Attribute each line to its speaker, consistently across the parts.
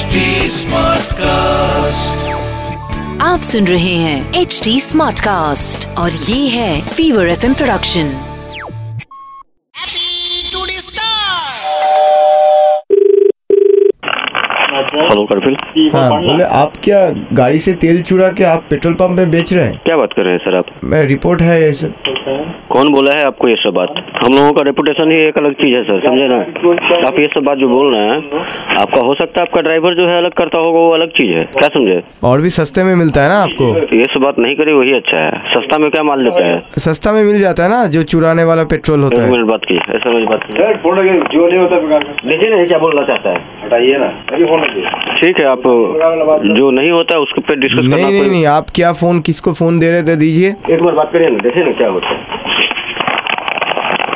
Speaker 1: HD Smartcast.
Speaker 2: आप सुन रहे हैं एच डी स्मार्ट कास्ट और ये है फीवर एफ़ प्रोडक्शन
Speaker 3: हेलो करफिल
Speaker 4: हाँ बोले आप क्या गाड़ी से तेल चुरा के आप पेट्रोल पंप में बेच रहे हैं?
Speaker 3: क्या बात कर रहे हैं सर आप?
Speaker 4: मैं रिपोर्ट है ये सर
Speaker 3: कौन बोला है आपको ये सब बात? हम लोगों का रेपुटेशन ही एक अलग चीज़ है सर समझे ना? आप ये सब बात जो बोल रहे हैं आपका हो सकता है आपका ड्राइवर जो है अलग करता होगा वो अलग चीज़ है। क्या समझे?
Speaker 4: और भी सस्ते में मिलता है ना आपको?
Speaker 3: ये सब बात नहीं करी वही अच्छा है। सस्ता में क्या माल लेता है?
Speaker 4: सस्ता में मिल जाता है ना जो चुराने वाला पेट्रोल होता है।
Speaker 3: बात की ऐसा मेरी बात की
Speaker 5: जो नहीं होता
Speaker 3: देखिए ना ये क्या बोलना चाहता है?
Speaker 5: हटाइए ना अभी फ़ोन रखिए।
Speaker 3: ठीक है आप जो नहीं होता है उसके पे डिस्कस
Speaker 4: नहीं नहीं आप क्या फ़ोन किसको फ़ोन दे रहे थे दीजिए।
Speaker 3: एक बार बात करिए ना देखिए ना क्या होता है।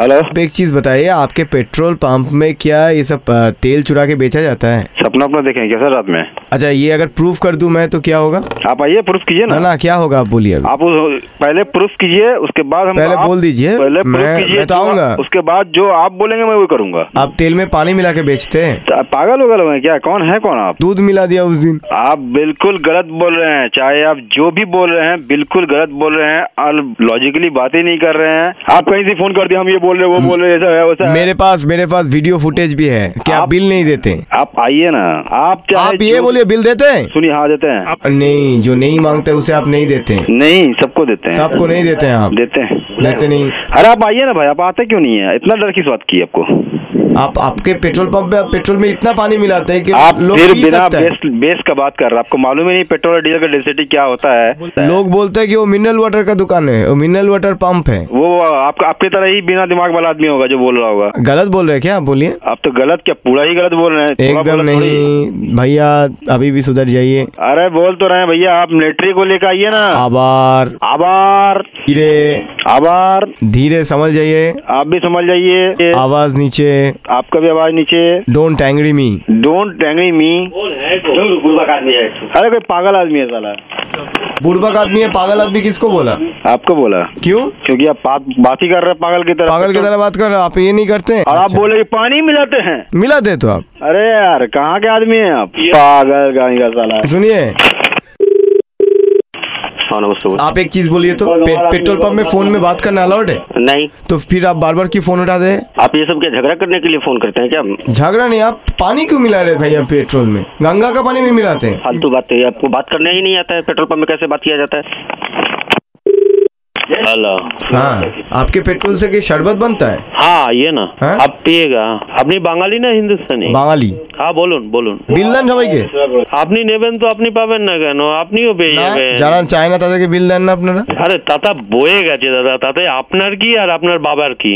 Speaker 3: हेलो।
Speaker 4: एक चीज़ बताइए आपके पेट्रोल पंप में क्या ये सब तेल चुरा के बेचा जाता है?
Speaker 5: सपना अपना देखें क्या सर रात में?
Speaker 4: अच्छा ये अगर प्रूफ कर दूँ मैं तो क्या होगा?
Speaker 5: आप आइए प्रूफ कीजिए
Speaker 4: ना।
Speaker 5: ना
Speaker 4: क्या होगा आप बोलिए
Speaker 5: आप उस, पहले प्रूफ कीजिए उसके बाद हम
Speaker 4: पहले बोल दीजिए,
Speaker 5: पहले
Speaker 4: मैं- तो आऊँगा।
Speaker 5: उसके बाद जो आप बोलेंगे मैं वही करूँगा।
Speaker 4: आप तेल में पानी मिला के बेचते हैं?
Speaker 5: तो पागल हो गए हैं क्या? कौन है कौन आप?
Speaker 4: दूध मिला दिया उस दिन।
Speaker 5: आप बिल्कुल गलत बोल रहे हैं चाहे आप जो भी बोल रहे हैं बिल्कुल गलत बोल रहे हैं और लॉजिकली बातें नहीं कर रहे हैं। आप कहीं से फ़ोन कर दिया हम ये बोल रहे हैं वो बोल रहे ऐसा है वैसा है।
Speaker 4: मेरे पास मेरे पास वीडियो फुटेज भी है क्या आप
Speaker 5: आप-
Speaker 4: बिल नहीं देते।
Speaker 5: आप आइए ना। आप चाहे
Speaker 4: आप ये बोलिए बिल देते हैं?
Speaker 5: सुनिए हाँ देते हैं।
Speaker 4: आप नहीं जो नहीं मांगते उसे आप नहीं देते।
Speaker 5: नहीं सबको देते हैं।
Speaker 4: सबको नहीं देते हैं आप।
Speaker 5: देते हैं।
Speaker 4: देते नहीं।
Speaker 5: अरे आप आइए ना भाई आप आते क्यों नहीं है? इतना डर किस बात की आपको?
Speaker 4: आप आपके पेट्रोल पंप पे आप पेट्रोल में इतना पानी मिलाते हैं कि
Speaker 5: आप
Speaker 4: लोग पी
Speaker 5: बिना
Speaker 4: सकता
Speaker 5: बेस बेस का बात कर रहे हैं। आपको मालूम ही नहीं पेट्रोल और डीजल का डेंसिटी क्या होता है।
Speaker 4: लोग बोलते हैं कि वो मिनरल वाटर का दुकान है वो मिनरल वाटर पंप है।
Speaker 5: वो आपका आपकी तरह ही बिना दिमाग वाला आदमी होगा जो बोल रहा होगा।
Speaker 4: गलत बोल रहे हैं क्या? आप बोलिए।
Speaker 5: आप तो गलत क्या पूरा ही गलत बोल रहे हैं?
Speaker 4: एकदम नहीं। भैया अभी भी सुधर जाइए।
Speaker 5: अरे बोल तो रहे हैं भैया आप मिलिट्री को लेकर आइए ना।
Speaker 4: आभार।
Speaker 5: आभार।
Speaker 4: धीरे।
Speaker 5: आभार।
Speaker 4: धीरे समझ जाइए।
Speaker 5: आप भी समझ जाइए।
Speaker 4: आवाज़ नीचे।
Speaker 5: आपका भी आवाज़ नीचे
Speaker 4: है। Don't angry
Speaker 5: me don't angry me अरे कोई पागल आदमी है साला।
Speaker 4: बुढ़बक आदमी है पागल आदमी किसको बोला?
Speaker 5: आपको बोला।
Speaker 4: क्यों?
Speaker 5: क्योंकि आप बात बात ही कर रहे हैं पागल की तरह।
Speaker 4: पागल की तरह बात कर रहे हो आप ये नहीं करते हैं।
Speaker 5: और आप
Speaker 4: अच्छा।
Speaker 5: बोले कि पानी मिलाते हैं।
Speaker 4: मिला दे तो आप।
Speaker 5: अरे यार कहाँ के आदमी है आप? पागल गाड़ी का साला।
Speaker 4: सुनिए।
Speaker 3: हाँ नमस्ते
Speaker 4: आप एक चीज़ बोलिए तो पे, पेट्रोल पंप में फ़ोन में बात करना अलाउड है?
Speaker 3: नहीं।
Speaker 4: तो फिर आप बार बार क्यों फ़ोन उठा दे?
Speaker 3: आप ये सब क्या झगड़ा करने के लिए फ़ोन करते हैं क्या?
Speaker 4: झगड़ा नहीं आप पानी क्यों मिला रहे भैया पेट्रोल में? गंगा का पानी भी मिलाते हैं।
Speaker 3: फालतू बात है आपको बात करने ही नहीं आता है पेट्रोल पंप में कैसे बात किया जाता है? हेलो
Speaker 4: हाँ आपके पेट्रोल से क्या शरबत बनता है
Speaker 6: হ্যাঁ ইয়ে না
Speaker 4: হ্যাঁ?
Speaker 6: আপ পেয়েগা আপনি বাঙালি না হিন্দুস্তানি
Speaker 4: বাঙালি
Speaker 6: হ্যাঁ বলুন বলুন
Speaker 4: বিল দেন সবাইকে
Speaker 6: আপনি নেবেন তো আপনি পাবেন না কেন আপনিও পেয়ে
Speaker 4: না
Speaker 6: যাবেন
Speaker 4: যারা চায় না তাদেরকে বিল দেন না আপনারা
Speaker 6: আরে তাতা বয়ে গেছে দাদা তাতে আপনার কি আর আপনার বাবার কি